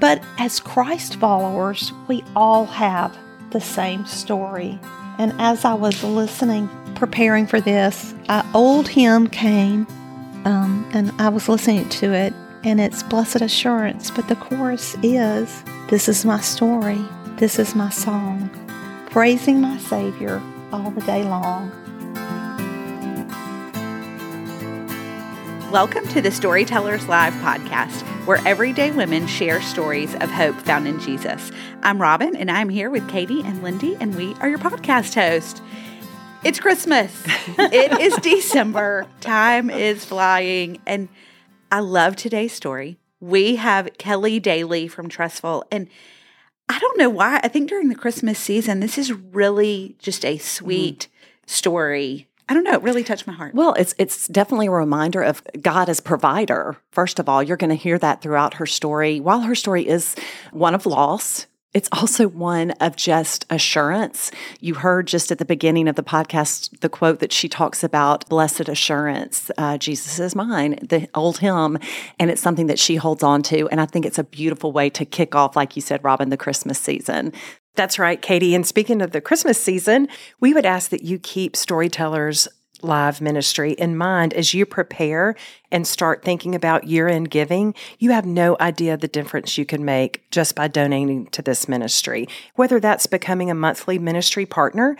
But as Christ followers, we all have the same story. And as I was listening, preparing for this, an old hymn came um, and I was listening to it, and it's Blessed Assurance. But the chorus is This is my story, this is my song, praising my Savior all the day long. Welcome to the Storytellers Live podcast, where everyday women share stories of hope found in Jesus. I'm Robin, and I'm here with Katie and Lindy, and we are your podcast host. It's Christmas. it is December. Time is flying, and I love today's story. We have Kelly Dailey from Trussville. and I don't know why. I think during the Christmas season, this is really just a sweet mm. story I don't know, it really touched my heart. Well, it's it's definitely a reminder of God as provider. First of all, you're going to hear that throughout her story. While her story is one of loss, it's also one of just assurance. You heard just at the beginning of the podcast the quote that she talks about blessed assurance, uh, Jesus is mine, the old hymn. And it's something that she holds on to. And I think it's a beautiful way to kick off, like you said, Robin, the Christmas season. That's right, Katie. And speaking of the Christmas season, we would ask that you keep storytellers live ministry in mind as you prepare and start thinking about year end giving. You have no idea the difference you can make just by donating to this ministry. Whether that's becoming a monthly ministry partner,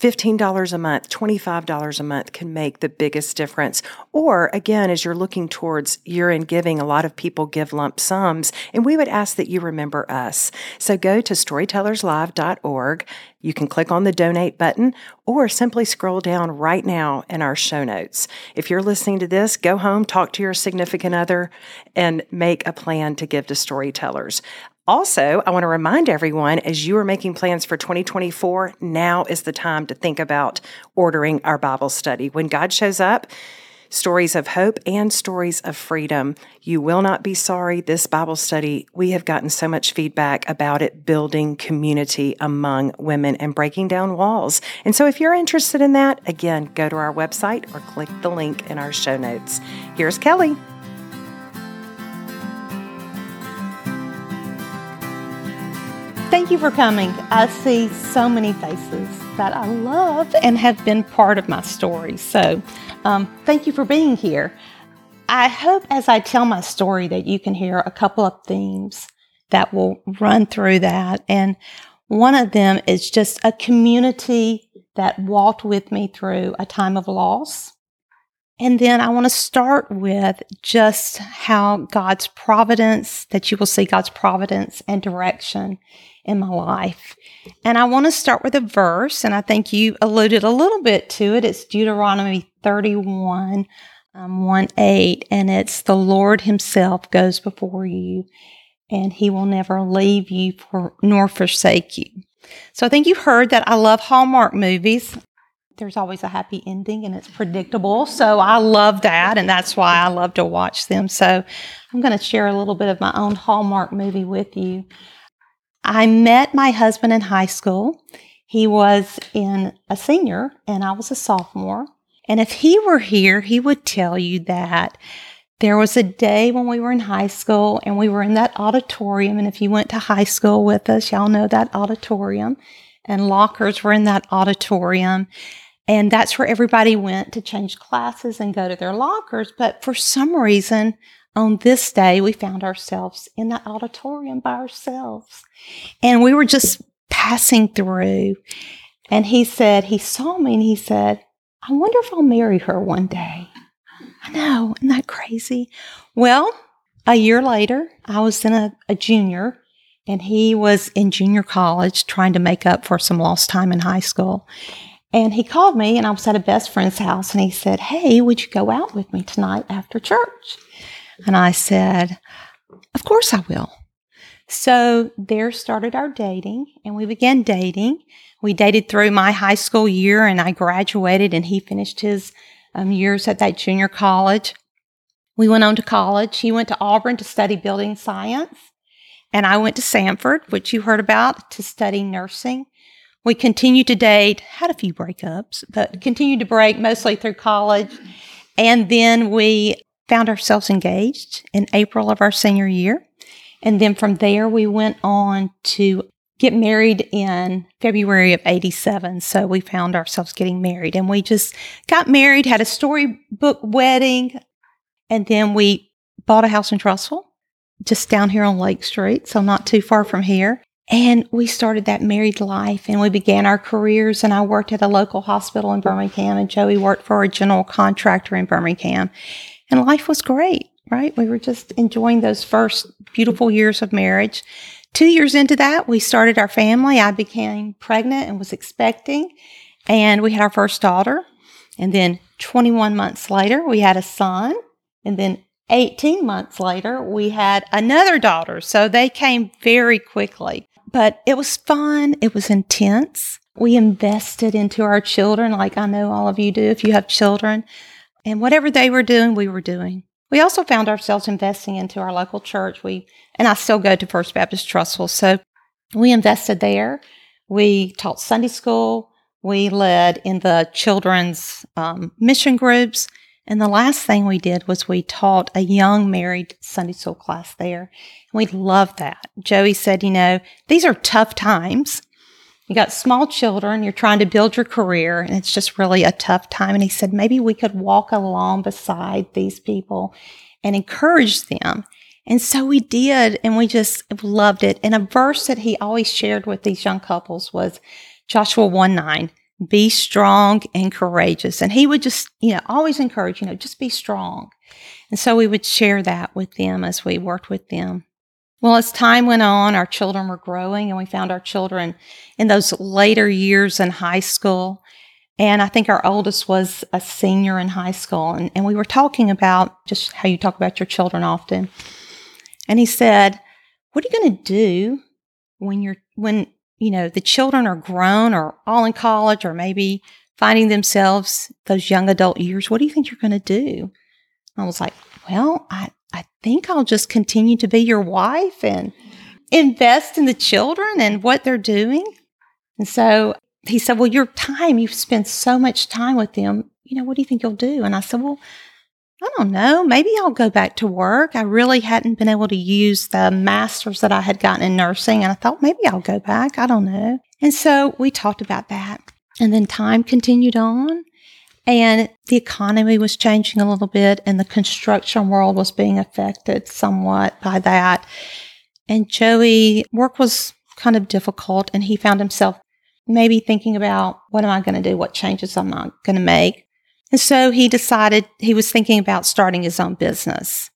$15 a month, $25 a month can make the biggest difference. Or again, as you're looking towards year end giving, a lot of people give lump sums, and we would ask that you remember us. So go to storytellerslive.org. You can click on the donate button or simply scroll down right now in our show notes. If you're listening to this, go home, talk to your significant other, and make a plan to give to storytellers. Also, I want to remind everyone as you are making plans for 2024, now is the time to think about ordering our Bible study. When God shows up, stories of hope and stories of freedom. You will not be sorry. This Bible study, we have gotten so much feedback about it building community among women and breaking down walls. And so, if you're interested in that, again, go to our website or click the link in our show notes. Here's Kelly. Thank you for coming. I see so many faces that I love and have been part of my story. So, um, thank you for being here. I hope as I tell my story that you can hear a couple of themes that will run through that. And one of them is just a community that walked with me through a time of loss. And then I want to start with just how God's providence, that you will see God's providence and direction in my life. And I want to start with a verse, and I think you alluded a little bit to it. It's Deuteronomy 31, um, 1 8, and it's the Lord Himself goes before you, and He will never leave you for, nor forsake you. So I think you've heard that I love Hallmark movies. There's always a happy ending and it's predictable. So I love that, and that's why I love to watch them. So I'm going to share a little bit of my own Hallmark movie with you. I met my husband in high school. He was in a senior and I was a sophomore. And if he were here, he would tell you that there was a day when we were in high school and we were in that auditorium. And if you went to high school with us, y'all know that auditorium. And lockers were in that auditorium. And that's where everybody went to change classes and go to their lockers. But for some reason, on this day, we found ourselves in the auditorium by ourselves. And we were just passing through. And he said, he saw me and he said, I wonder if I'll marry her one day. I know, isn't that crazy? Well, a year later, I was in a, a junior and he was in junior college trying to make up for some lost time in high school. And he called me, and I was at a best friend's house, and he said, Hey, would you go out with me tonight after church? And I said, Of course I will. So there started our dating, and we began dating. We dated through my high school year, and I graduated, and he finished his um, years at that junior college. We went on to college. He went to Auburn to study building science, and I went to Samford, which you heard about, to study nursing. We continued to date, had a few breakups, but continued to break mostly through college. And then we found ourselves engaged in April of our senior year. And then from there, we went on to get married in February of 87. So we found ourselves getting married and we just got married, had a storybook wedding, and then we bought a house in Trussville, just down here on Lake Street. So not too far from here. And we started that married life and we began our careers. And I worked at a local hospital in Birmingham, and Joey worked for a general contractor in Birmingham. And life was great, right? We were just enjoying those first beautiful years of marriage. Two years into that, we started our family. I became pregnant and was expecting, and we had our first daughter. And then 21 months later, we had a son. And then 18 months later, we had another daughter. So they came very quickly but it was fun. It was intense. We invested into our children, like I know all of you do if you have children. And whatever they were doing, we were doing. We also found ourselves investing into our local church. We and I still go to First Baptist Trussville, so we invested there. We taught Sunday school. We led in the children's um, mission groups, and the last thing we did was we taught a young married Sunday school class there. We loved that. Joey said, you know, these are tough times. You got small children, you're trying to build your career, and it's just really a tough time. And he said, maybe we could walk along beside these people and encourage them. And so we did, and we just loved it. And a verse that he always shared with these young couples was Joshua 1 9 be strong and courageous. And he would just, you know, always encourage, you know, just be strong. And so we would share that with them as we worked with them. Well, as time went on, our children were growing and we found our children in those later years in high school. And I think our oldest was a senior in high school. And, and we were talking about just how you talk about your children often. And he said, What are you going to do when you're, when you know, the children are grown or all in college or maybe finding themselves those young adult years, what do you think you're going to do? I was like, well, I, I think I'll just continue to be your wife and invest in the children and what they're doing. And so he said, well, your time, you've spent so much time with them. You know, what do you think you'll do? And I said, well, I don't know. Maybe I'll go back to work. I really hadn't been able to use the master's that I had gotten in nursing. And I thought maybe I'll go back. I don't know. And so we talked about that. And then time continued on. And the economy was changing a little bit, and the construction world was being affected somewhat by that. And Joey, work was kind of difficult, and he found himself maybe thinking about what am I going to do? What changes am I going to make? And so he decided he was thinking about starting his own business.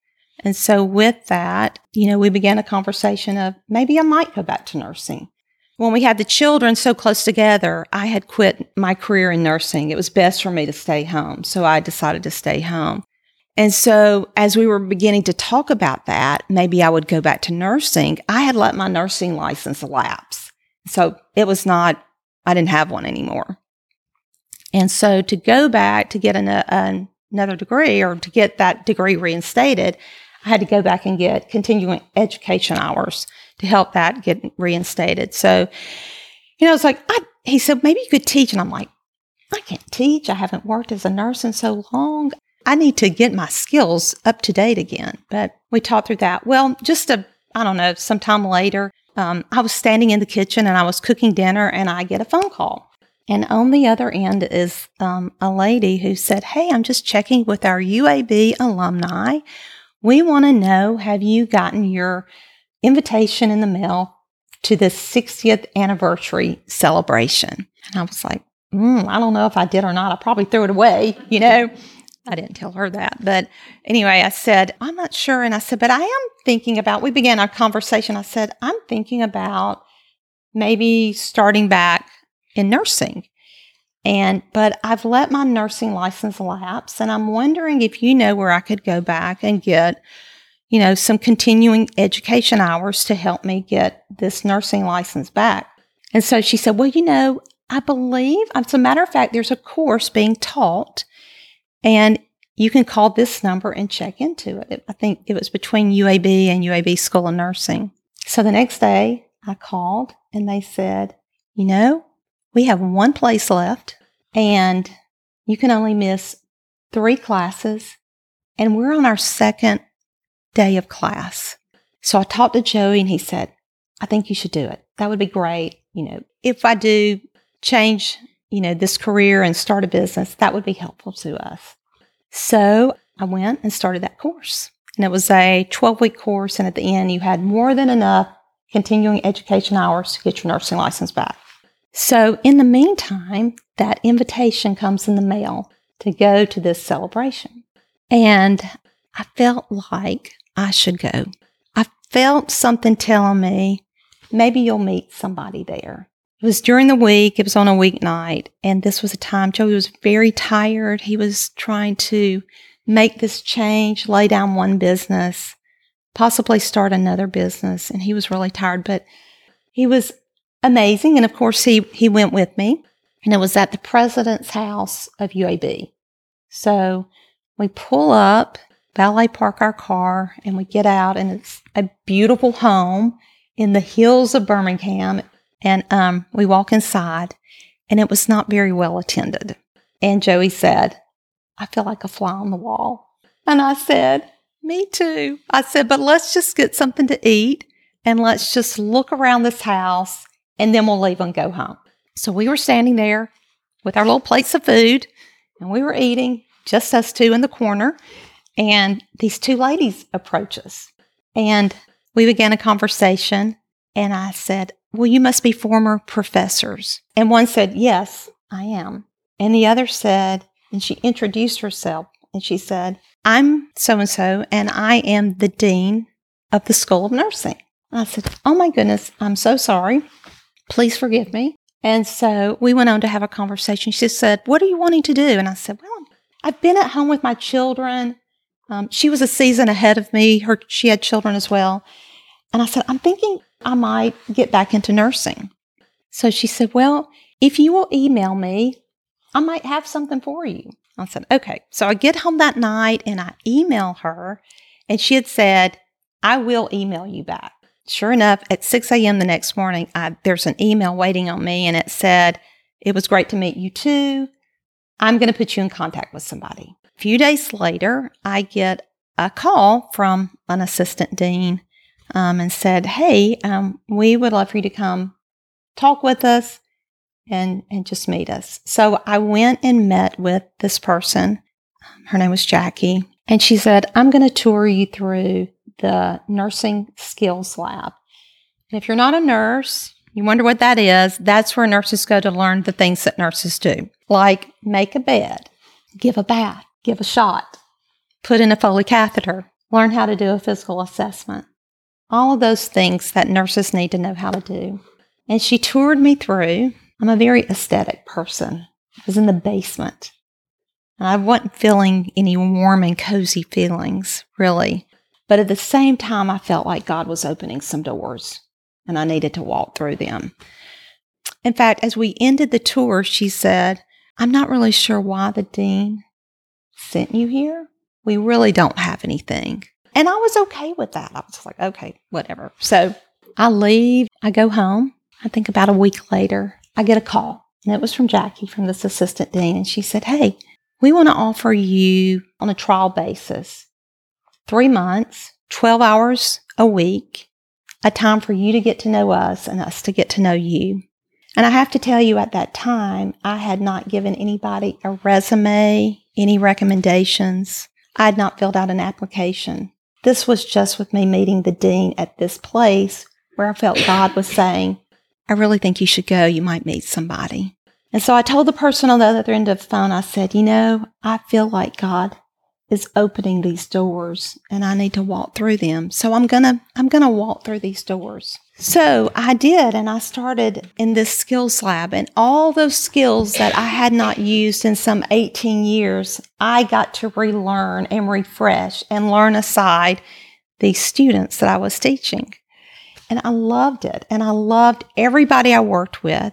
And so with that, you know, we began a conversation of maybe I might go back to nursing. When we had the children so close together, I had quit my career in nursing. It was best for me to stay home. So I decided to stay home. And so as we were beginning to talk about that, maybe I would go back to nursing. I had let my nursing license lapse. So it was not, I didn't have one anymore. And so to go back to get an, uh, another degree or to get that degree reinstated, I had to go back and get continuing education hours to help that get reinstated. So, you know, it's like, I, he said, maybe you could teach. And I'm like, I can't teach. I haven't worked as a nurse in so long. I need to get my skills up to date again. But we talked through that. Well, just a, I don't know, sometime later, um, I was standing in the kitchen and I was cooking dinner and I get a phone call and on the other end is um, a lady who said, Hey, I'm just checking with our UAB alumni. We want to know have you gotten your invitation in the mail to the 60th anniversary celebration? And I was like, mm, I don't know if I did or not. I probably threw it away, you know. I didn't tell her that. But anyway, I said, I'm not sure. And I said, but I am thinking about, we began our conversation. I said, I'm thinking about maybe starting back in nursing. And, but I've let my nursing license lapse and I'm wondering if you know where I could go back and get, you know, some continuing education hours to help me get this nursing license back. And so she said, well, you know, I believe, as a matter of fact, there's a course being taught and you can call this number and check into it. I think it was between UAB and UAB School of Nursing. So the next day I called and they said, you know, we have one place left and you can only miss three classes. And we're on our second day of class. So I talked to Joey and he said, I think you should do it. That would be great. You know, if I do change, you know, this career and start a business, that would be helpful to us. So I went and started that course. And it was a 12 week course. And at the end, you had more than enough continuing education hours to get your nursing license back. So in the meantime, that invitation comes in the mail to go to this celebration. And I felt like I should go. I felt something telling me maybe you'll meet somebody there. It was during the week, it was on a weeknight, and this was a time Joey was very tired. He was trying to make this change, lay down one business, possibly start another business, and he was really tired, but he was amazing. And of course, he, he went with me, and it was at the president's house of UAB. So we pull up, valet park our car, and we get out, and it's a beautiful home in the hills of Birmingham. And um, we walk inside, and it was not very well attended. And Joey said, I feel like a fly on the wall. And I said, Me too. I said, But let's just get something to eat and let's just look around this house and then we'll leave and go home. So we were standing there with our little plates of food and we were eating, just us two in the corner. And these two ladies approach us. And we began a conversation. And I said, Well, you must be former professors. And one said, Yes, I am. And the other said, and she introduced herself and she said, I'm so and so, and I am the dean of the School of Nursing. I said, Oh my goodness, I'm so sorry. Please forgive me. And so we went on to have a conversation. She said, What are you wanting to do? And I said, Well, I've been at home with my children. Um, she was a season ahead of me. Her, she had children as well. And I said, I'm thinking I might get back into nursing. So she said, Well, if you will email me, I might have something for you. I said, Okay. So I get home that night and I email her, and she had said, I will email you back. Sure enough, at 6 a.m. the next morning, I, there's an email waiting on me, and it said, It was great to meet you too. I'm going to put you in contact with somebody. Few days later, I get a call from an assistant dean um, and said, Hey, um, we would love for you to come talk with us and, and just meet us. So I went and met with this person. Her name was Jackie. And she said, I'm going to tour you through the nursing skills lab. And if you're not a nurse, you wonder what that is. That's where nurses go to learn the things that nurses do, like make a bed, give a bath, give a shot, put in a Foley catheter, learn how to do a physical assessment. All of those things that nurses need to know how to do. And she toured me through. I'm a very aesthetic person. I was in the basement. And I wasn't feeling any warm and cozy feelings, really. But at the same time, I felt like God was opening some doors and I needed to walk through them. In fact, as we ended the tour, she said, I'm not really sure why the dean sent you here. We really don't have anything. And I was okay with that. I was like, okay, whatever. So I leave, I go home. I think about a week later, I get a call. And it was from Jackie, from this assistant dean. And she said, Hey, we want to offer you on a trial basis three months, 12 hours a week a time for you to get to know us and us to get to know you. And I have to tell you, at that time, I had not given anybody a resume, any recommendations. I had not filled out an application. This was just with me meeting the dean at this place where I felt God was saying, I really think you should go. You might meet somebody. And so I told the person on the other end of the phone, I said, You know, I feel like God is opening these doors and I need to walk through them. So I'm going to I'm going to walk through these doors. So I did and I started in this skills lab and all those skills that I had not used in some 18 years, I got to relearn and refresh and learn aside these students that I was teaching. And I loved it and I loved everybody I worked with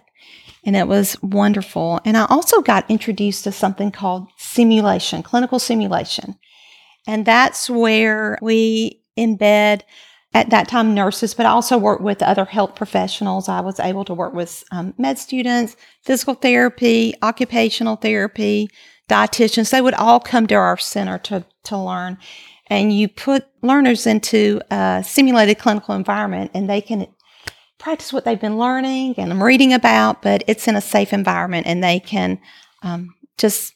and it was wonderful. And I also got introduced to something called simulation, clinical simulation. And that's where we embed at that time nurses, but I also worked with other health professionals. I was able to work with um, med students, physical therapy, occupational therapy, dietitians. They would all come to our center to, to learn. and you put learners into a simulated clinical environment and they can practice what they've been learning and I'm reading about, but it's in a safe environment and they can um, just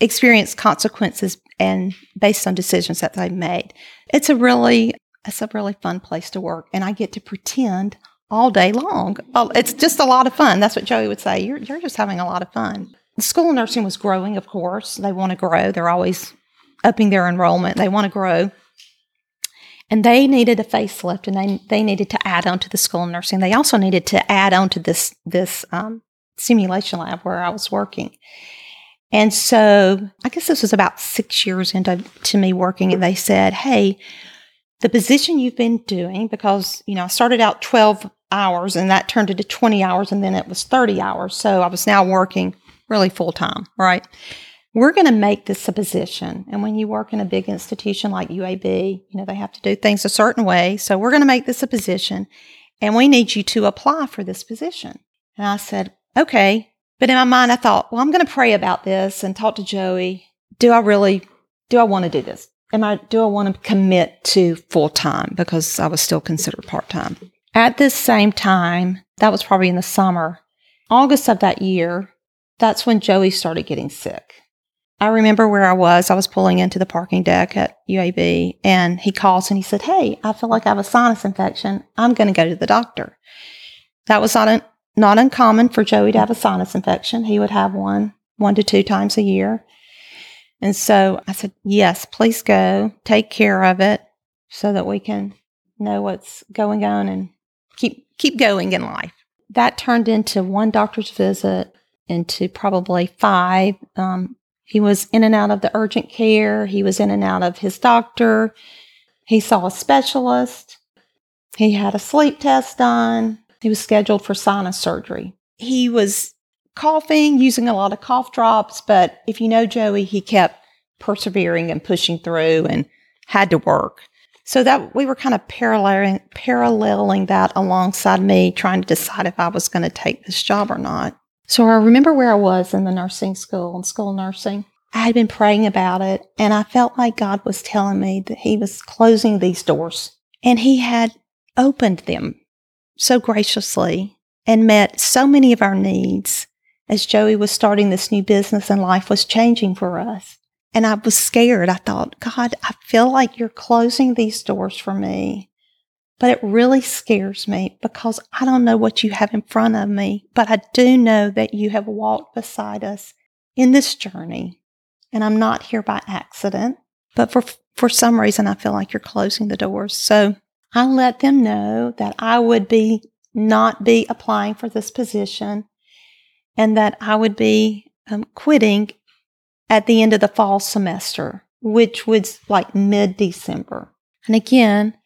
experience consequences and based on decisions that they've made. It's a really it's a really fun place to work and I get to pretend all day long. It's just a lot of fun. That's what Joey would say. You're, you're just having a lot of fun. The school of nursing was growing, of course. They want to grow. They're always upping their enrollment. They want to grow. And they needed a facelift and they, they needed to add on to the school of nursing. They also needed to add on to this, this um, simulation lab where I was working. And so I guess this was about six years into to me working, and they said, Hey, the position you've been doing, because, you know, I started out 12 hours and that turned into 20 hours and then it was 30 hours. So I was now working really full time, right? We're going to make this a position. And when you work in a big institution like UAB, you know, they have to do things a certain way. So we're going to make this a position and we need you to apply for this position. And I said, okay. But in my mind, I thought, well, I'm going to pray about this and talk to Joey. Do I really, do I want to do this? Am I, do I want to commit to full time? Because I was still considered part time. At this same time, that was probably in the summer, August of that year, that's when Joey started getting sick. I remember where I was. I was pulling into the parking deck at UAB, and he calls and he said, Hey, I feel like I have a sinus infection. I'm going to go to the doctor. That was not, un- not uncommon for Joey to have a sinus infection. He would have one one to two times a year. And so I said, Yes, please go. Take care of it so that we can know what's going on and keep keep going in life. That turned into one doctor's visit, into probably five. Um, he was in and out of the urgent care. He was in and out of his doctor. He saw a specialist. He had a sleep test done. He was scheduled for sinus surgery. He was coughing, using a lot of cough drops, but if you know Joey, he kept persevering and pushing through and had to work. So that we were kind of paralleling, paralleling that alongside me trying to decide if I was going to take this job or not. So I remember where I was in the nursing school and school nursing. I had been praying about it and I felt like God was telling me that He was closing these doors and He had opened them so graciously and met so many of our needs as Joey was starting this new business and life was changing for us. And I was scared. I thought, God, I feel like you're closing these doors for me. But it really scares me because I don't know what you have in front of me, but I do know that you have walked beside us in this journey. And I'm not here by accident, but for, for some reason, I feel like you're closing the doors. So I let them know that I would be not be applying for this position and that I would be um, quitting at the end of the fall semester, which was like mid December. And again,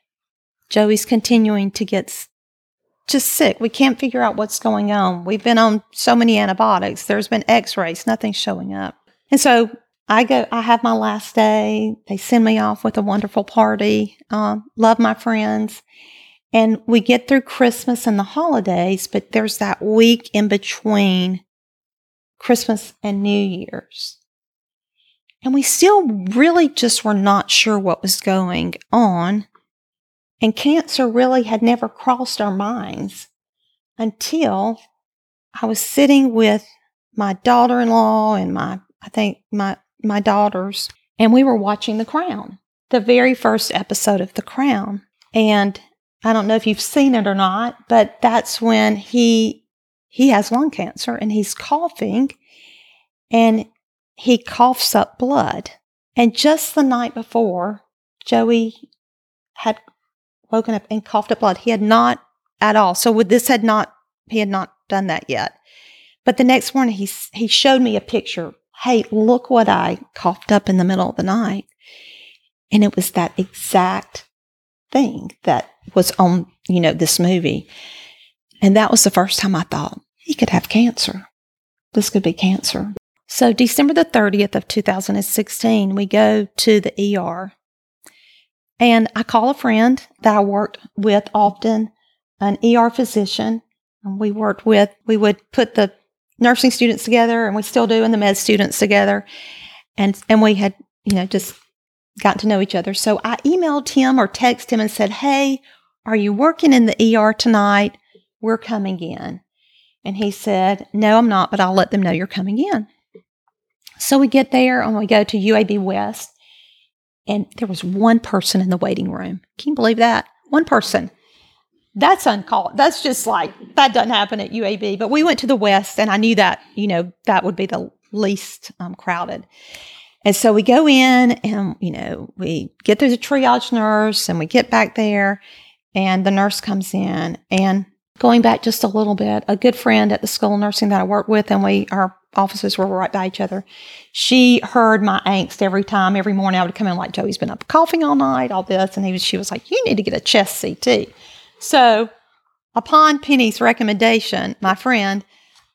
Joey's continuing to get just sick. We can't figure out what's going on. We've been on so many antibiotics. There's been x rays, nothing's showing up. And so I go, I have my last day. They send me off with a wonderful party. Um, love my friends. And we get through Christmas and the holidays, but there's that week in between Christmas and New Year's. And we still really just were not sure what was going on. And cancer really had never crossed our minds until I was sitting with my daughter in law and my, I think, my, my daughters, and we were watching The Crown, the very first episode of The Crown. And I don't know if you've seen it or not, but that's when he he has lung cancer and he's coughing and he coughs up blood. And just the night before, Joey had woken up and coughed up blood. He had not at all. So with this had not he had not done that yet. But the next morning he he showed me a picture. Hey, look what I coughed up in the middle of the night. And it was that exact thing that was on, you know, this movie. And that was the first time I thought he could have cancer. This could be cancer. So, December the 30th of 2016, we go to the ER. And I call a friend that I worked with often, an ER physician. And we worked with, we would put the nursing students together, and we still do, and the med students together. And, and we had, you know, just gotten to know each other. So I emailed him or texted him and said, Hey, are you working in the ER tonight? We're coming in. And he said, No, I'm not, but I'll let them know you're coming in. So we get there and we go to UAB West, and there was one person in the waiting room. Can you believe that? One person. That's uncalled. That's just like, that doesn't happen at UAB. But we went to the West, and I knew that, you know, that would be the least um, crowded. And so we go in and, you know, we get through the triage nurse and we get back there and the nurse comes in and going back just a little bit, a good friend at the school of nursing that I worked with and we, our offices were right by each other. She heard my angst every time, every morning I would come in like, Joey's been up coughing all night, all this. And he was, she was like, you need to get a chest CT. So upon Penny's recommendation, my friend,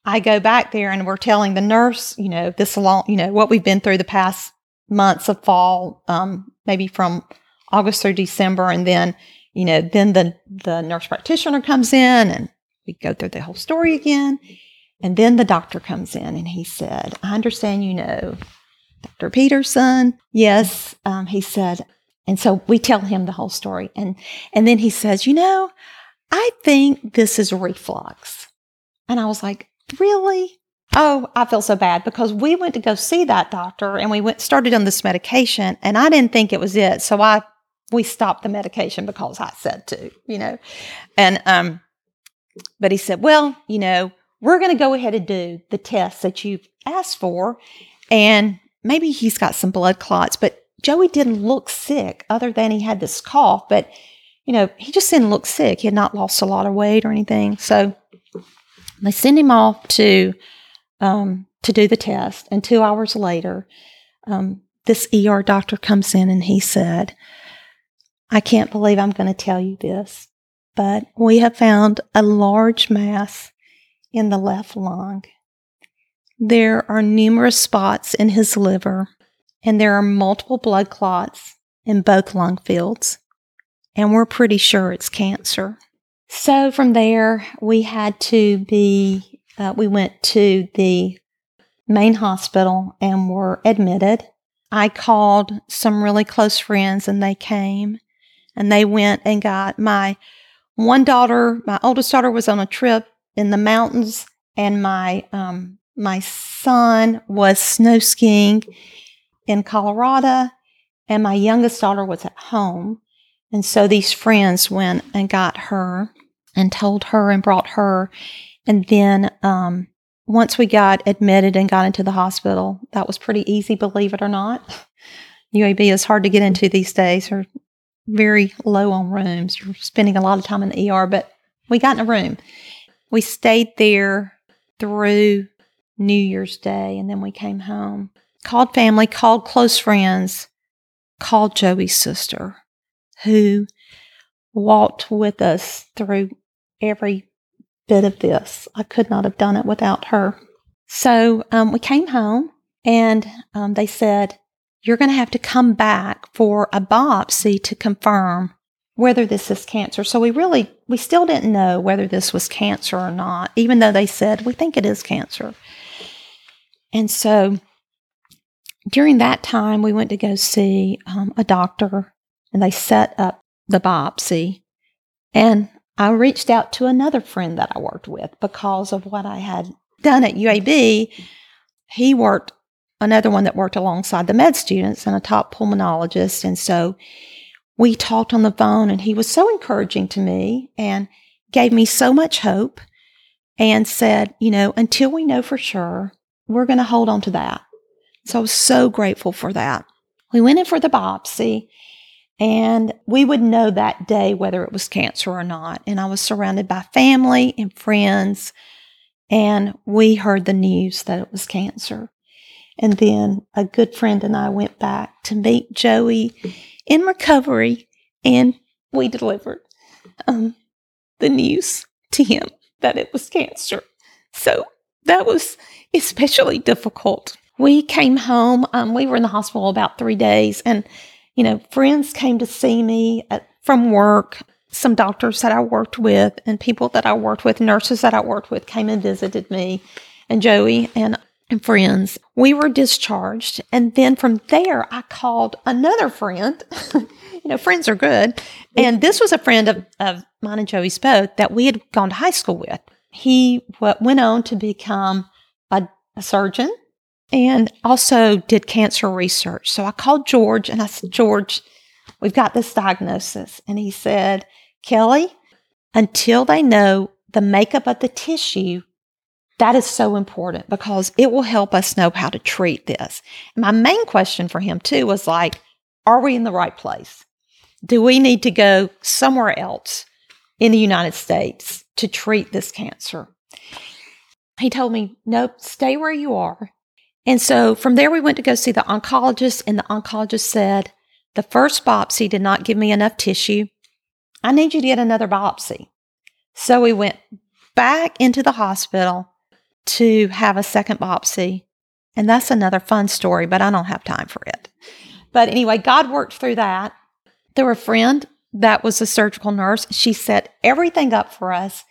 I go back there and we're telling the nurse, you know, this along, you know, what we've been through the past months of fall, um, maybe from August through December, and then, you know, then the the nurse practitioner comes in and we go through the whole story again, and then the doctor comes in and he said, "I understand you know Dr. Peterson." Yes, um, he said, and so we tell him the whole story, and and then he says, "You know, I think this is reflux," and I was like, really? Oh, I feel so bad because we went to go see that doctor and we went started on this medication and I didn't think it was it. So I we stopped the medication because I said to, you know. And um but he said, "Well, you know, we're going to go ahead and do the tests that you've asked for and maybe he's got some blood clots, but Joey didn't look sick other than he had this cough, but you know, he just didn't look sick. He had not lost a lot of weight or anything. So they send him off to um, to do the test, and two hours later, um, this ER doctor comes in and he said, "I can't believe I'm going to tell you this, but we have found a large mass in the left lung. There are numerous spots in his liver, and there are multiple blood clots in both lung fields, and we're pretty sure it's cancer." So from there, we had to be, uh, we went to the main hospital and were admitted. I called some really close friends and they came and they went and got my one daughter, my oldest daughter was on a trip in the mountains and my, um, my son was snow skiing in Colorado and my youngest daughter was at home. And so these friends went and got her and told her and brought her. And then um, once we got admitted and got into the hospital, that was pretty easy, believe it or not. UAB is hard to get into these days. They're very low on rooms. You're spending a lot of time in the ER, but we got in a room. We stayed there through New Year's Day and then we came home. Called family, called close friends, called Joey's sister, who walked with us through every bit of this. I could not have done it without her. So um, we came home and um, they said, You're going to have to come back for a biopsy to confirm whether this is cancer. So we really, we still didn't know whether this was cancer or not, even though they said, We think it is cancer. And so during that time, we went to go see um, a doctor and they set up the biopsy. And I reached out to another friend that I worked with because of what I had done at UAB. He worked, another one that worked alongside the med students and a top pulmonologist. And so we talked on the phone, and he was so encouraging to me and gave me so much hope and said, you know, until we know for sure, we're going to hold on to that. So I was so grateful for that. We went in for the biopsy and we would know that day whether it was cancer or not. And I was surrounded by family and friends, and we heard the news that it was cancer. And then a good friend and I went back to meet Joey in recovery, and we delivered um, the news to him that it was cancer. So that was especially difficult. We came home, um, we were in the hospital about three days, and you know, friends came to see me at, from work. Some doctors that I worked with and people that I worked with, nurses that I worked with came and visited me and Joey. And and friends. We were discharged. And then from there, I called another friend. you know, friends are good. And this was a friend of, of mine and Joey's both that we had gone to high school with. He went on to become a, a surgeon and also did cancer research. So I called George and I said, George, we've got this diagnosis. And he said, Kelly, until they know the makeup of the tissue, that is so important because it will help us know how to treat this. My main question for him too was like, are we in the right place? Do we need to go somewhere else in the United States to treat this cancer? He told me, nope, stay where you are. And so from there, we went to go see the oncologist, and the oncologist said, the first biopsy did not give me enough tissue. I need you to get another biopsy. So we went back into the hospital to have a second biopsy. And that's another fun story, but I don't have time for it. But anyway, God worked through that. There were a friend that was a surgical nurse. She set everything up for us.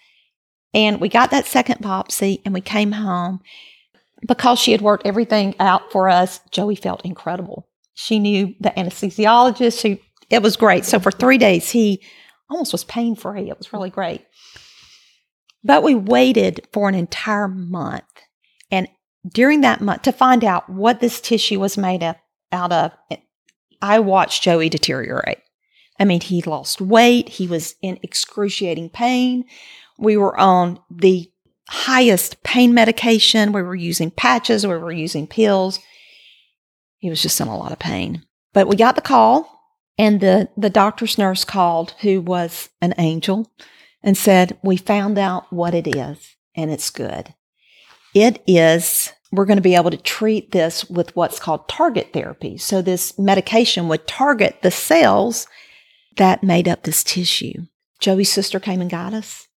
And we got that second biopsy and we came home. Because she had worked everything out for us, Joey felt incredible. She knew the anesthesiologist. She, it was great. So for three days, he almost was pain free. It was really great. But we waited for an entire month. And during that month, to find out what this tissue was made of, out of, I watched Joey deteriorate. I mean, he lost weight. He was in excruciating pain. We were on the highest pain medication. We were using patches. We were using pills. He was just in a lot of pain. But we got the call, and the, the doctor's nurse called, who was an angel, and said, We found out what it is, and it's good. It is, we're going to be able to treat this with what's called target therapy. So, this medication would target the cells that made up this tissue. Joey's sister came and got us,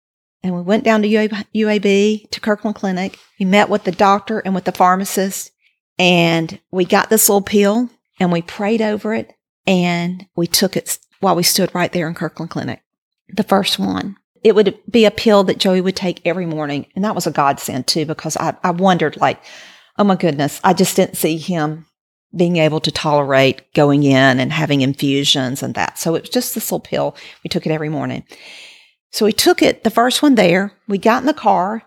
and we went down to UAB to Kirklin Clinic. We met with the doctor and with the pharmacist, and we got this little pill and we prayed over it and we took it while we stood right there in Kirklin Clinic, the first one. It would be a pill that Joey would take every morning. And that was a godsend too, because I, I wondered, like, oh my goodness, I just didn't see him being able to tolerate going in and having infusions and that. So it was just this little pill. We took it every morning. So we took it, the first one there. We got in the car.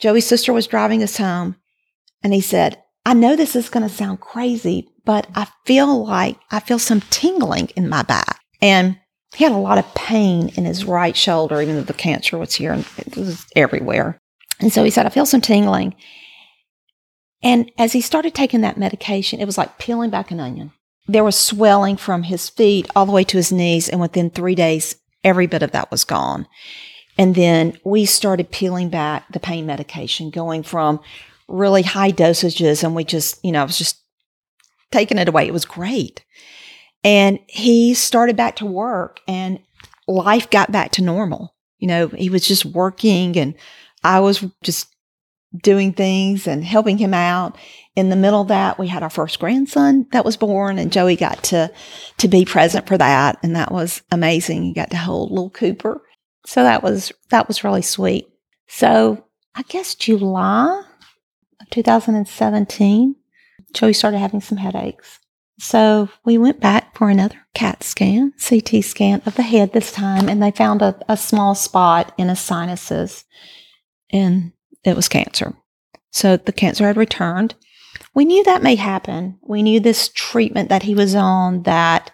Joey's sister was driving us home. And he said, I know this is going to sound crazy, but I feel like I feel some tingling in my back. And he had a lot of pain in his right shoulder, even though the cancer was here and it was everywhere. And so he said, I feel some tingling. And as he started taking that medication, it was like peeling back an onion. There was swelling from his feet all the way to his knees. And within three days, every bit of that was gone. And then we started peeling back the pain medication, going from really high dosages. And we just, you know, I was just taking it away. It was great. And he started back to work and life got back to normal. You know, he was just working and I was just doing things and helping him out. In the middle of that, we had our first grandson that was born and Joey got to, to be present for that. And that was amazing. He got to hold little Cooper. So that was, that was really sweet. So I guess July of 2017, Joey started having some headaches. So we went back for another CAT scan, CT scan of the head this time, and they found a, a small spot in his sinuses, and it was cancer. So the cancer had returned. We knew that may happen. We knew this treatment that he was on, that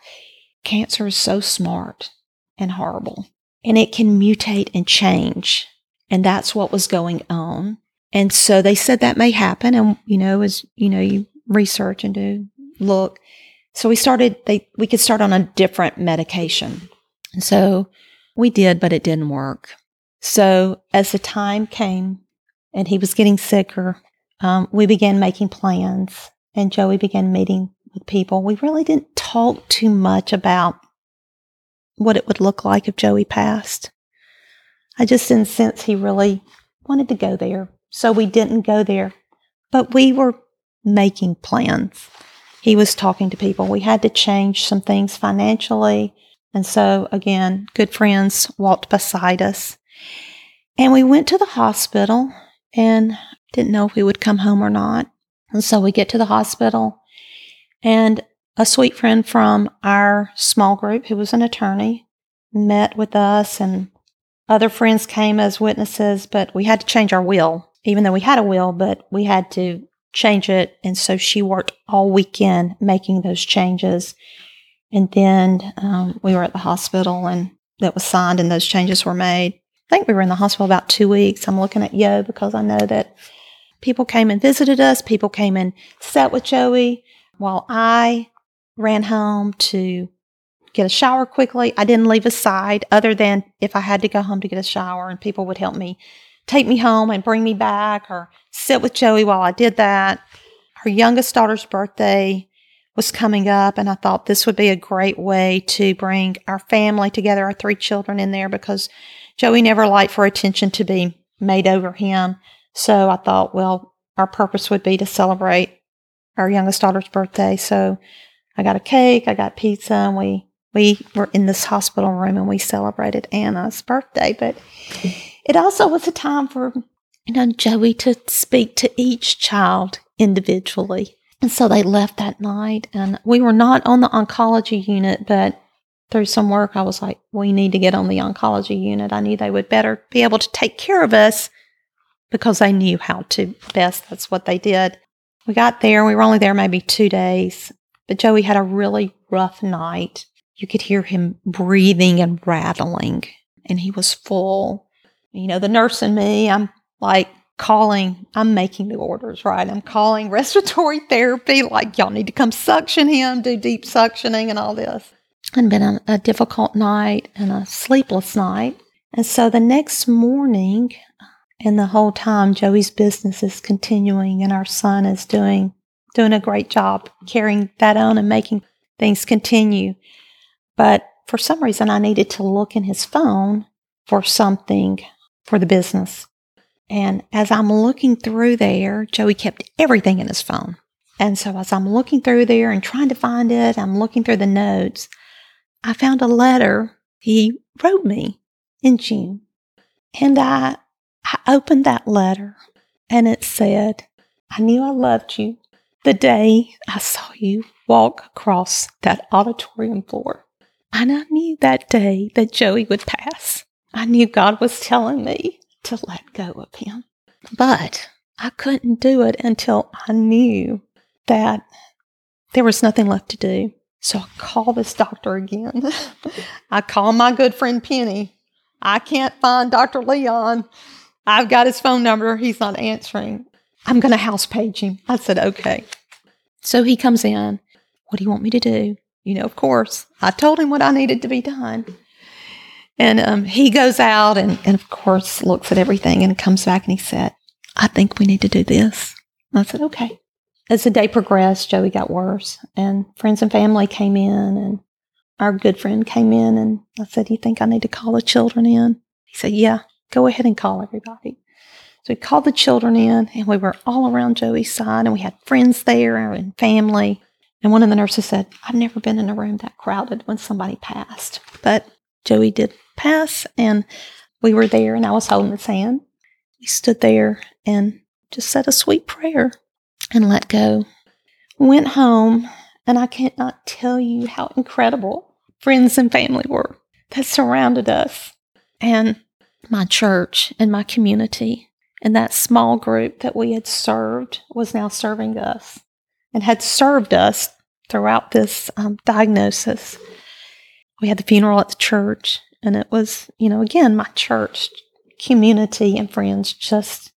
cancer is so smart and horrible, and it can mutate and change. And that's what was going on. And so they said that may happen. And, you know, as you know, you research and do look. So we started, they, we could start on a different medication. So we did, but it didn't work. So as the time came and he was getting sicker, um, we began making plans and Joey began meeting with people. We really didn't talk too much about what it would look like if Joey passed. I just didn't sense he really wanted to go there. So we didn't go there. But we were making plans. He was talking to people. We had to change some things financially. And so, again, good friends walked beside us. And we went to the hospital and didn't know if we would come home or not. And so we get to the hospital, and a sweet friend from our small group, who was an attorney, met with us, and other friends came as witnesses, but we had to change our will, even though we had a will, but we had to change it. And so she worked all weekend making those changes. And then um, we were at the hospital and that was signed and those changes were made. I think we were in the hospital about two weeks. I'm looking at Yo because I know that people came and visited us. People came and sat with Joey while I ran home to get a shower quickly. I didn't leave a side other than if I had to go home to get a shower and people would help me take me home and bring me back or sit with Joey while I did that. Her youngest daughter's birthday was coming up, and I thought this would be a great way to bring our family together, our three children in there, because Joey never liked for attention to be made over him. So I thought, well, our purpose would be to celebrate our youngest daughter's birthday. So I got a cake, I got pizza, and we we were in this hospital room and we celebrated Anna's birthday. But it also was a time for you know Joey to speak to each child individually. And so they left that night, and we were not on the oncology unit, but through some work, I was like, we need to get on the oncology unit. I knew they would better be able to take care of us because they knew how to best. That's what they did. We got there, we were only there maybe two days, but Joey had a really rough night. You could hear him breathing and rattling, and he was full. You know, the nurse and me, I'm like, calling, I'm making the orders, right? I'm calling respiratory therapy, like, y'all need to come suction him, do deep suctioning and all this. And been a, a difficult night and a sleepless night. And so the next morning, and the whole time, Joey's business is continuing, and our son is doing doing a great job carrying that on and making things continue. But for some reason, I needed to look in his phone for something for the business. And as I'm looking through there, Joey kept everything in his phone. And so as I'm looking through there and trying to find it, I'm looking through the notes. I found a letter he wrote me in June. And I, I opened that letter and it said, I knew I loved you the day I saw you walk across that auditorium floor. And I knew that day that Joey would pass. I knew God was telling me to let go of him. But I couldn't do it until I knew that there was nothing left to do. So I call this doctor again. I call my good friend Penny. I can't find Dr. Leon. I've got his phone number. He's not answering. I'm going to house page him. I said, okay. So he comes in. What do you want me to do? You know, of course, I told him what I needed to be done. And um, he goes out and, and, of course, looks at everything and comes back and he said, I think we need to do this. And I said, okay. As the day progressed, Joey got worse and friends and family came in and our good friend came in and I said, you think I need to call the children in? He said, yeah, go ahead and call everybody. So we called the children in and we were all around Joey's side and we had friends there and family. And one of the nurses said, I've never been in a room that crowded when somebody passed. But Joey did pass, and we were there, and I was holding his hand. We stood there and just said a sweet prayer and let go. Went home, and I cannot tell you how incredible friends and family were that surrounded us, and my church and my community. And that small group that we had served was now serving us and had served us throughout this um, diagnosis. We had the funeral at the church, and it was, you know, again, my church community and friends just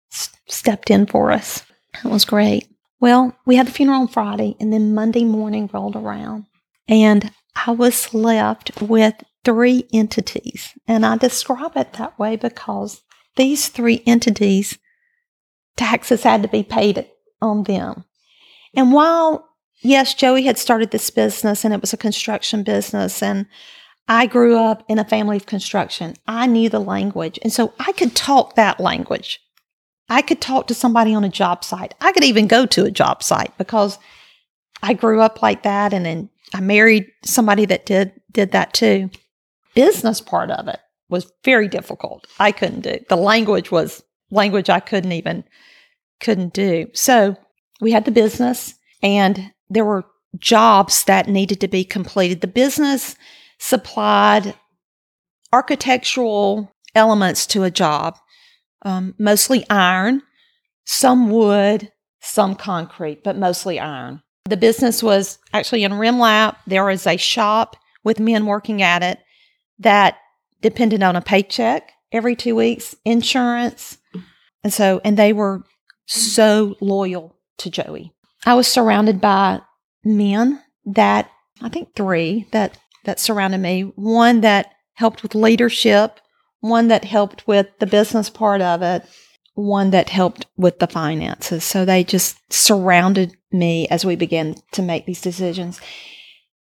stepped in for us. It was great. Well, we had the funeral on Friday, and then Monday morning rolled around, and I was left with three entities. And I describe it that way because these three entities, taxes had to be paid on them. And while, yes, Joey had started this business and it was a construction business, and I grew up in a family of construction. I knew the language. And so I could talk that language. I could talk to somebody on a job site. I could even go to a job site because I grew up like that and then I married somebody that did did that too. Business part of it was very difficult. I couldn't do. The language was language I couldn't even couldn't do. So we had the business and there were jobs that needed to be completed. The business supplied architectural elements to a job, um, mostly iron, some wood, some concrete, but mostly iron. The business was actually in Remlap. There was a shop with men working at it that depended on a paycheck every two weeks, insurance. And so, and they were so loyal to Joey. I was surrounded by men that I think three that that surrounded me. One that helped with leadership, one that helped with the business part of it, one that helped with the finances. So they just surrounded me as we began to make these decisions.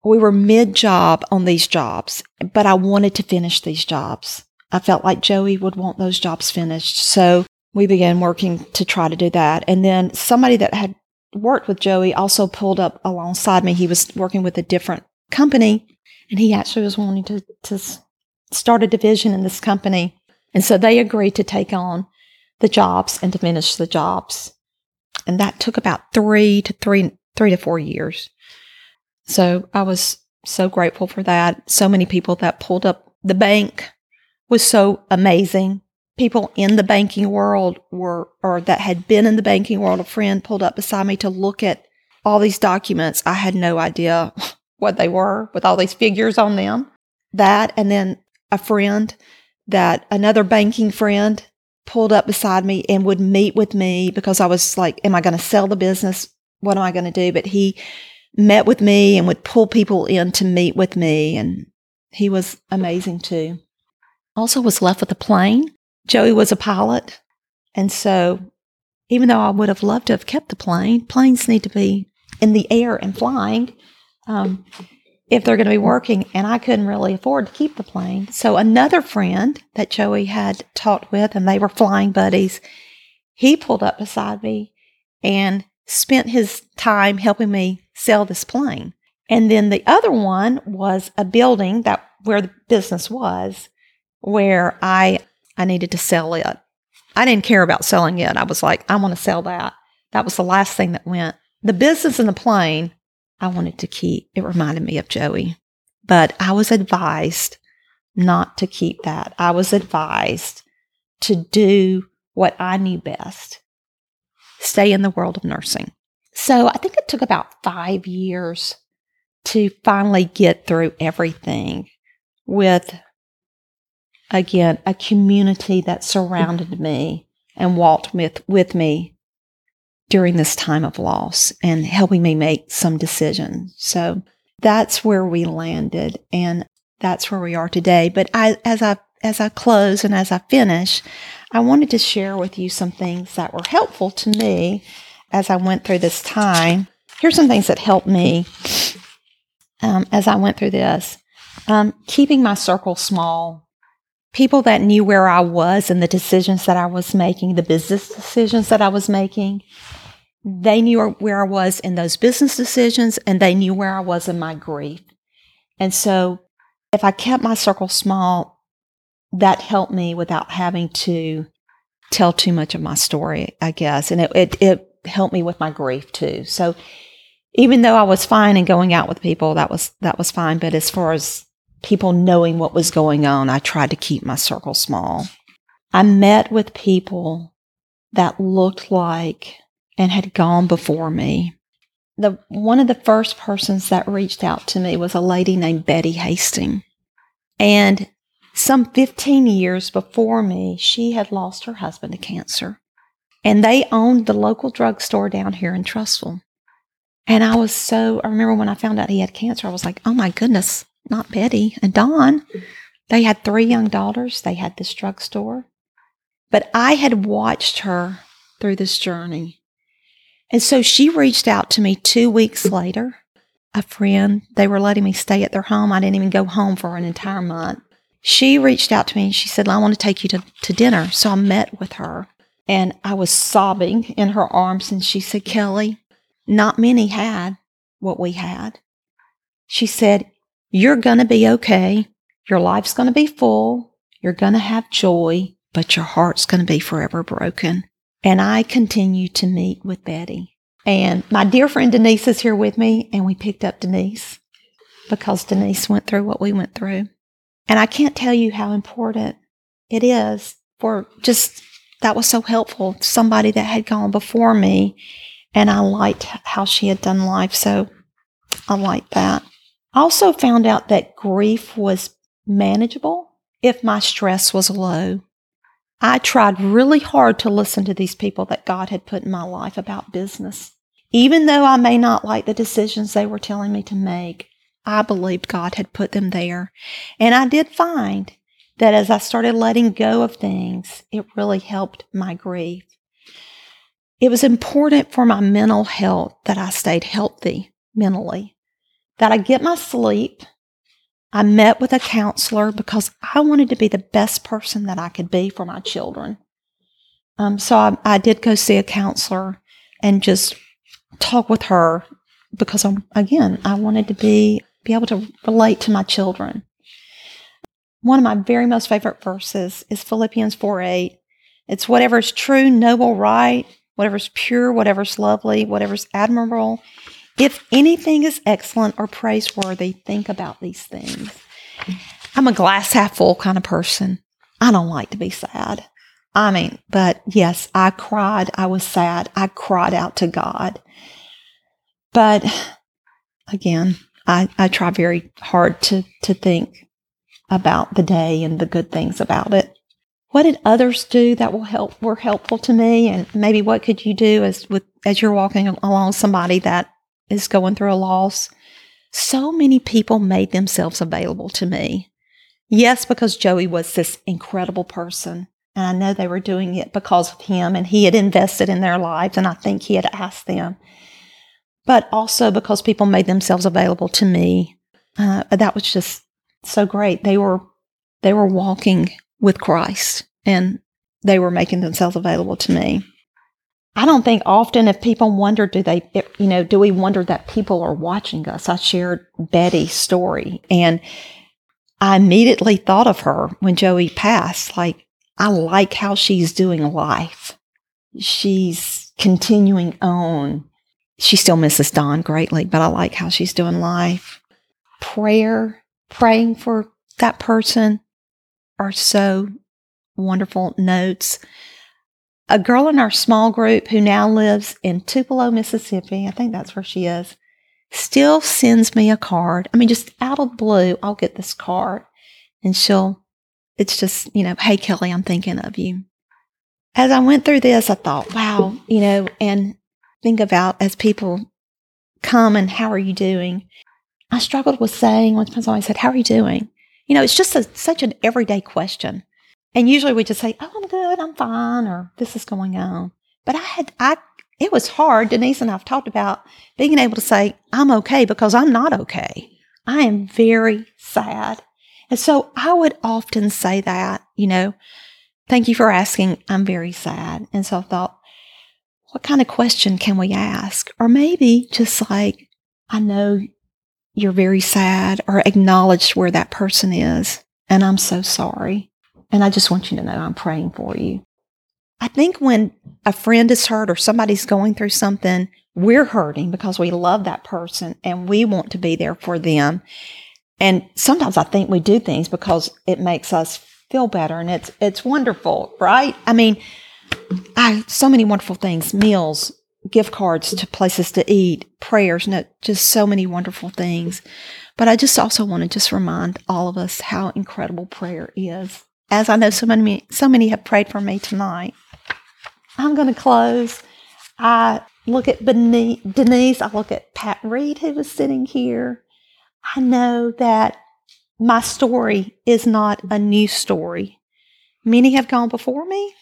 We were mid job on these jobs, but I wanted to finish these jobs. I felt like Joey would want those jobs finished. So we began working to try to do that. And then somebody that had worked with Joey also pulled up alongside me. He was working with a different company and he actually was wanting to, to start a division in this company. And so they agreed to take on the jobs and to finish the jobs. And that took about three to three, three to four years. So I was so grateful for that. So many people that pulled up the bank was so amazing. People in the banking world were, or that had been in the banking world, a friend pulled up beside me to look at all these documents. I had no idea what they were with all these figures on them. That, and then a friend that another banking friend pulled up beside me and would meet with me because I was like, Am I going to sell the business? What am I going to do? But he met with me and would pull people in to meet with me. And he was amazing too. Also, was left with a plane. Joey was a pilot. And so, even though I would have loved to have kept the plane, planes need to be in the air and flying. Um, if they're going to be working, and I couldn't really afford to keep the plane. So another friend that Joey had talked with, and they were flying buddies, he pulled up beside me and spent his time helping me sell this plane. And then the other one was a building that where the business was, where I I needed to sell it. I didn't care about selling it. I was like, I want to sell that. That was the last thing that went. The business and the plane I wanted to keep. It reminded me of Joey. But I was advised not to keep that. I was advised to do what I knew best stay in the world of nursing. So I think it took about five years to finally get through everything with, again, a community that surrounded me and walked with, with me during this time of loss and helping me make some decisions. So that's where we landed and that's where we are today. But I, as I as I close and as I finish, I wanted to share with you some things that were helpful to me as I went through this time. Here's some things that helped me um, as I went through this. Um, keeping my circle small, people that knew where I was and the decisions that I was making, the business decisions that I was making, they knew where I was in those business decisions and they knew where I was in my grief. And so if I kept my circle small, that helped me without having to tell too much of my story, I guess. And it, it, it helped me with my grief too. So even though I was fine and going out with people, that was that was fine. But as far as people knowing what was going on, I tried to keep my circle small. I met with people that looked like and had gone before me. The one of the first persons that reached out to me was a lady named Betty Hastings. And some 15 years before me, she had lost her husband to cancer. And they owned the local drugstore down here in Trussville. And I was so, I remember when I found out he had cancer, I was like, oh my goodness, not Betty uh, and Don. They had three young daughters. They had this drugstore. But I had watched her through this journey. And so she reached out to me two weeks later. A friend, they were letting me stay at their home. I didn't even go home for an entire month. She reached out to me and she said, I want to take you to, to dinner. So I met with her and I was sobbing in her arms. And she said, Kelly, not many had what we had. She said, You're going to be okay. Your life's going to be full. You're going to have joy, but your heart's going to be forever broken. And I continue to meet with Betty. And my dear friend Denise is here with me, and we picked up Denise because Denise went through what we went through. And I can't tell you how important it is for just that was so helpful. Somebody that had gone before me, and I liked how she had done life. So I liked that. Also found out that grief was manageable if my stress was low. I tried really hard to listen to these people that God had put in my life about business. Even though I may not like the decisions they were telling me to make, I believed God had put them there. And I did find that as I started letting go of things, it really helped my grief. It was important for my mental health that I stayed healthy mentally, that I get my sleep. I met with a counselor because I wanted to be the best person that I could be for my children. Um, so I, I did go see a counselor and just talk with her because I'm, again, I wanted to be be able to relate to my children. One of my very most favorite verses is Philippians 4 8. It's whatever is true, noble, right, whatever's pure, whatever's lovely, whatever's admirable. If anything is excellent or praiseworthy, think about these things. I'm a glass half full kind of person. I don't like to be sad. I mean, but yes, I cried. I was sad. I cried out to God. But again, I, I try very hard to, to think about the day and the good things about it. What did others do that will help were helpful to me? And maybe what could you do as with as you're walking along somebody that is going through a loss? So many people made themselves available to me. Yes, because Joey was this incredible person. And I know they were doing it because of him and he had invested in their lives. And I think he had asked them but also because people made themselves available to me. Uh, that was just so great. They were they were walking with Christ and they were making themselves available to me. I don't think often if people wonder, do they, you know, do we wonder that people are watching us? I shared Betty's story and I immediately thought of her when Joey passed. Like, I like how she's doing life. She's continuing on she still misses Don greatly, but I like how she's doing life. Prayer, praying for that person are so wonderful notes. A girl in our small group who now lives in Tupelo, Mississippi, I think that's where she is, still sends me a card. I mean, just out of blue, I'll get this card and she'll, it's just, you know, hey, Kelly, I'm thinking of you. As I went through this, I thought, wow, you know, and think about as people come and how are you doing? I struggled with saying once when somebody said, How are you doing? You know, it's just a, such an everyday question. And usually we just say, Oh, I'm good, I'm fine, or this is going on. But I had, I, it was hard. Denise and I've talked about being able to say, I'm okay because I'm not okay. I am very sad. And so I would often say that, you know, thank you for asking. I'm very sad. And so I thought, what kind of question can we ask? Or maybe just like, I know you're very sad, or acknowledge where that person is. And I'm so sorry. And I just want you to know I'm praying for you. I think when a friend is hurt or somebody's going through something, we're hurting because we love that person and we want to be there for them. And sometimes I think we do things because it makes us feel better and it's it's wonderful, right? I mean, I so many wonderful things, meals, gift cards to places to eat, prayers, no, just so many wonderful things. But I just also want to just remind all of us how incredible prayer is. As I know so many so many have prayed for me tonight. I'm going to close. I look at Denise, I look at Pat Reed who was sitting here. I know that my story is not a new story. Many have gone before me,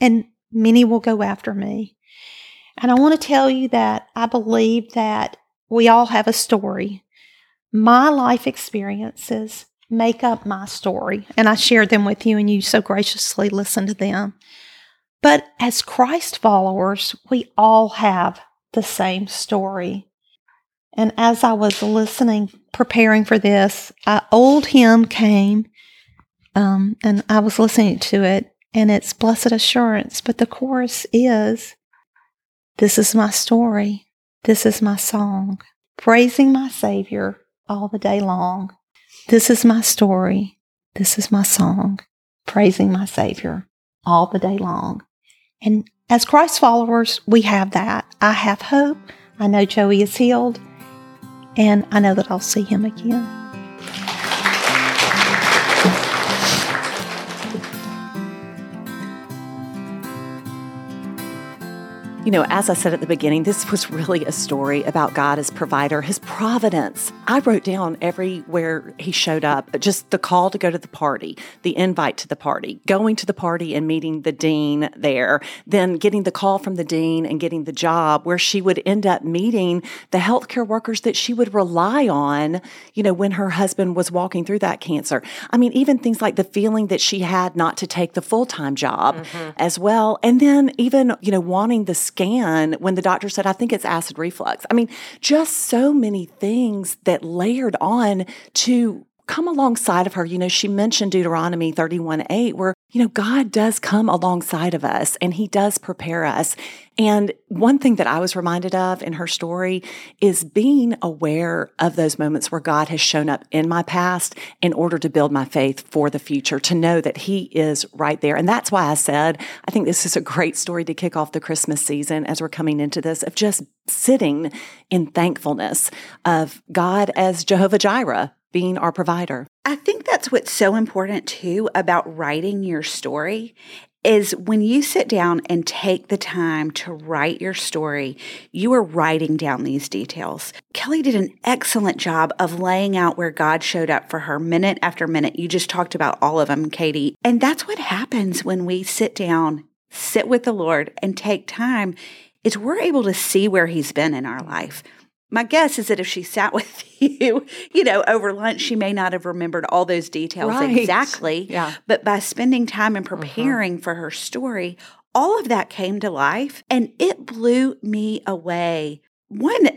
and many will go after me. And I want to tell you that I believe that we all have a story. My life experiences make up my story, and I share them with you, and you so graciously listen to them. But as Christ followers, we all have the same story. And as I was listening, preparing for this, an old hymn came, um, and I was listening to it, and it's blessed assurance. But the chorus is This is my story. This is my song. Praising my Savior all the day long. This is my story. This is my song. Praising my Savior all the day long. And as Christ followers, we have that. I have hope. I know Joey is healed. And I know that I'll see him again. You know, as I said at the beginning, this was really a story about God as provider, his providence. I wrote down everywhere he showed up, just the call to go to the party, the invite to the party, going to the party and meeting the dean there, then getting the call from the dean and getting the job where she would end up meeting the healthcare workers that she would rely on, you know, when her husband was walking through that cancer. I mean, even things like the feeling that she had not to take the full time job mm-hmm. as well. And then even, you know, wanting the scan when the doctor said, I think it's acid reflux. I mean, just so many things that layered on to come alongside of her. You know, she mentioned Deuteronomy 31 8, where, you know, God does come alongside of us and he does prepare us. And one thing that I was reminded of in her story is being aware of those moments where God has shown up in my past in order to build my faith for the future, to know that He is right there. And that's why I said, I think this is a great story to kick off the Christmas season as we're coming into this of just sitting in thankfulness of God as Jehovah Jireh, being our provider. I think that's what's so important too about writing your story is when you sit down and take the time to write your story, you are writing down these details. Kelly did an excellent job of laying out where God showed up for her minute after minute. You just talked about all of them, Katie. And that's what happens when we sit down, sit with the Lord and take time is we're able to see where he's been in our life my guess is that if she sat with you, you know, over lunch, she may not have remembered all those details right. exactly. Yeah. But by spending time and uh-huh. preparing uh-huh. for her story, all of that came to life and it blew me away. One,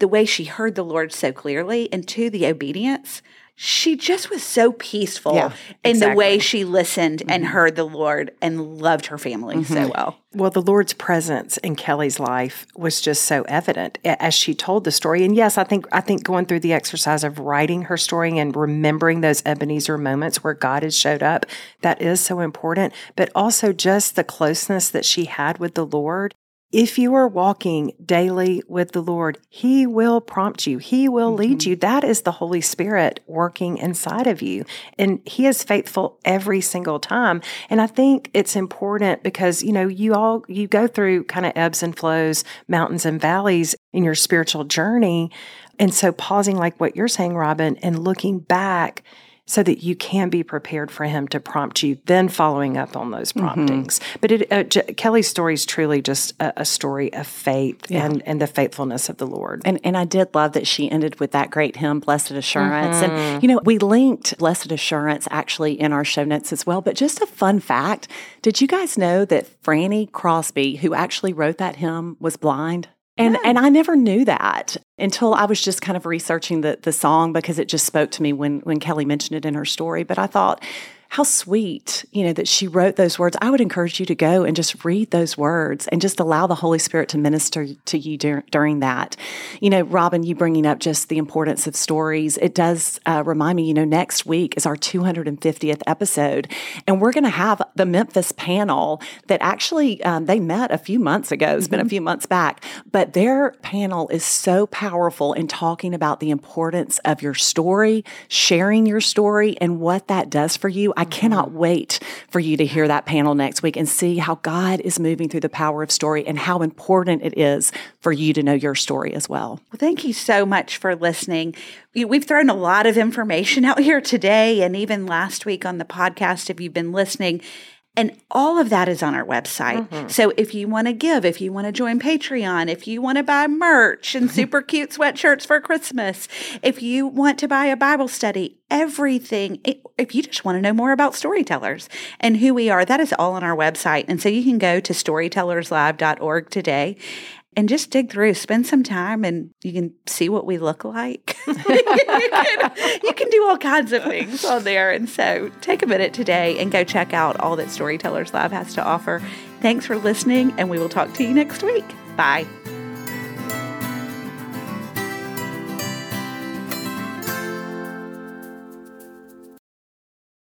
the way she heard the Lord so clearly, and two, the obedience she just was so peaceful yeah, in exactly. the way she listened mm-hmm. and heard the Lord and loved her family mm-hmm. so well. Well, the Lord's presence in Kelly's life was just so evident as she told the story. And yes, I think I think going through the exercise of writing her story and remembering those Ebenezer moments where God has showed up, that is so important. But also just the closeness that she had with the Lord if you are walking daily with the Lord, He will prompt you, He will mm-hmm. lead you. That is the Holy Spirit working inside of you. And He is faithful every single time. And I think it's important because, you know, you all, you go through kind of ebbs and flows, mountains and valleys in your spiritual journey. And so pausing, like what you're saying, Robin, and looking back so that you can be prepared for him to prompt you, then following up on those mm-hmm. promptings. Mm-hmm. But it, uh, J- Kelly's story is truly just a, a story of faith yeah. and, and the faithfulness of the Lord. And, and I did love that she ended with that great hymn, Blessed Assurance. Mm-hmm. And, you know, we linked Blessed Assurance actually in our show notes as well. But just a fun fact did you guys know that Fanny Crosby, who actually wrote that hymn, was blind? And and I never knew that until I was just kind of researching the the song because it just spoke to me when when Kelly mentioned it in her story. But I thought, how sweet, you know, that she wrote those words. I would encourage you to go and just read those words and just allow the Holy Spirit to minister to you dur- during that. You know, Robin, you bringing up just the importance of stories, it does uh, remind me, you know, next week is our 250th episode, and we're going to have the Memphis panel that actually um, they met a few months ago. It's mm-hmm. been a mm-hmm. few months back, but their panel is so powerful in talking about the importance of your story, sharing your story, and what that does for you. I I cannot mm. wait for you to hear that panel next week and see how God is moving through the power of story and how important it is for you to know your story as well. Well, thank you so much for listening. We've thrown a lot of information out here today and even last week on the podcast. If you've been listening, and all of that is on our website. Mm-hmm. So if you want to give, if you want to join Patreon, if you want to buy merch and super cute sweatshirts for Christmas, if you want to buy a Bible study, everything, if you just want to know more about storytellers and who we are, that is all on our website. And so you can go to storytellerslive.org today and just dig through, spend some time, and you can see what we look like. you, can, you, can, do all kinds of things on there. And so take a minute today and go check out all that Storytellers Live has to offer. Thanks for listening, and we will talk to you next week. Bye.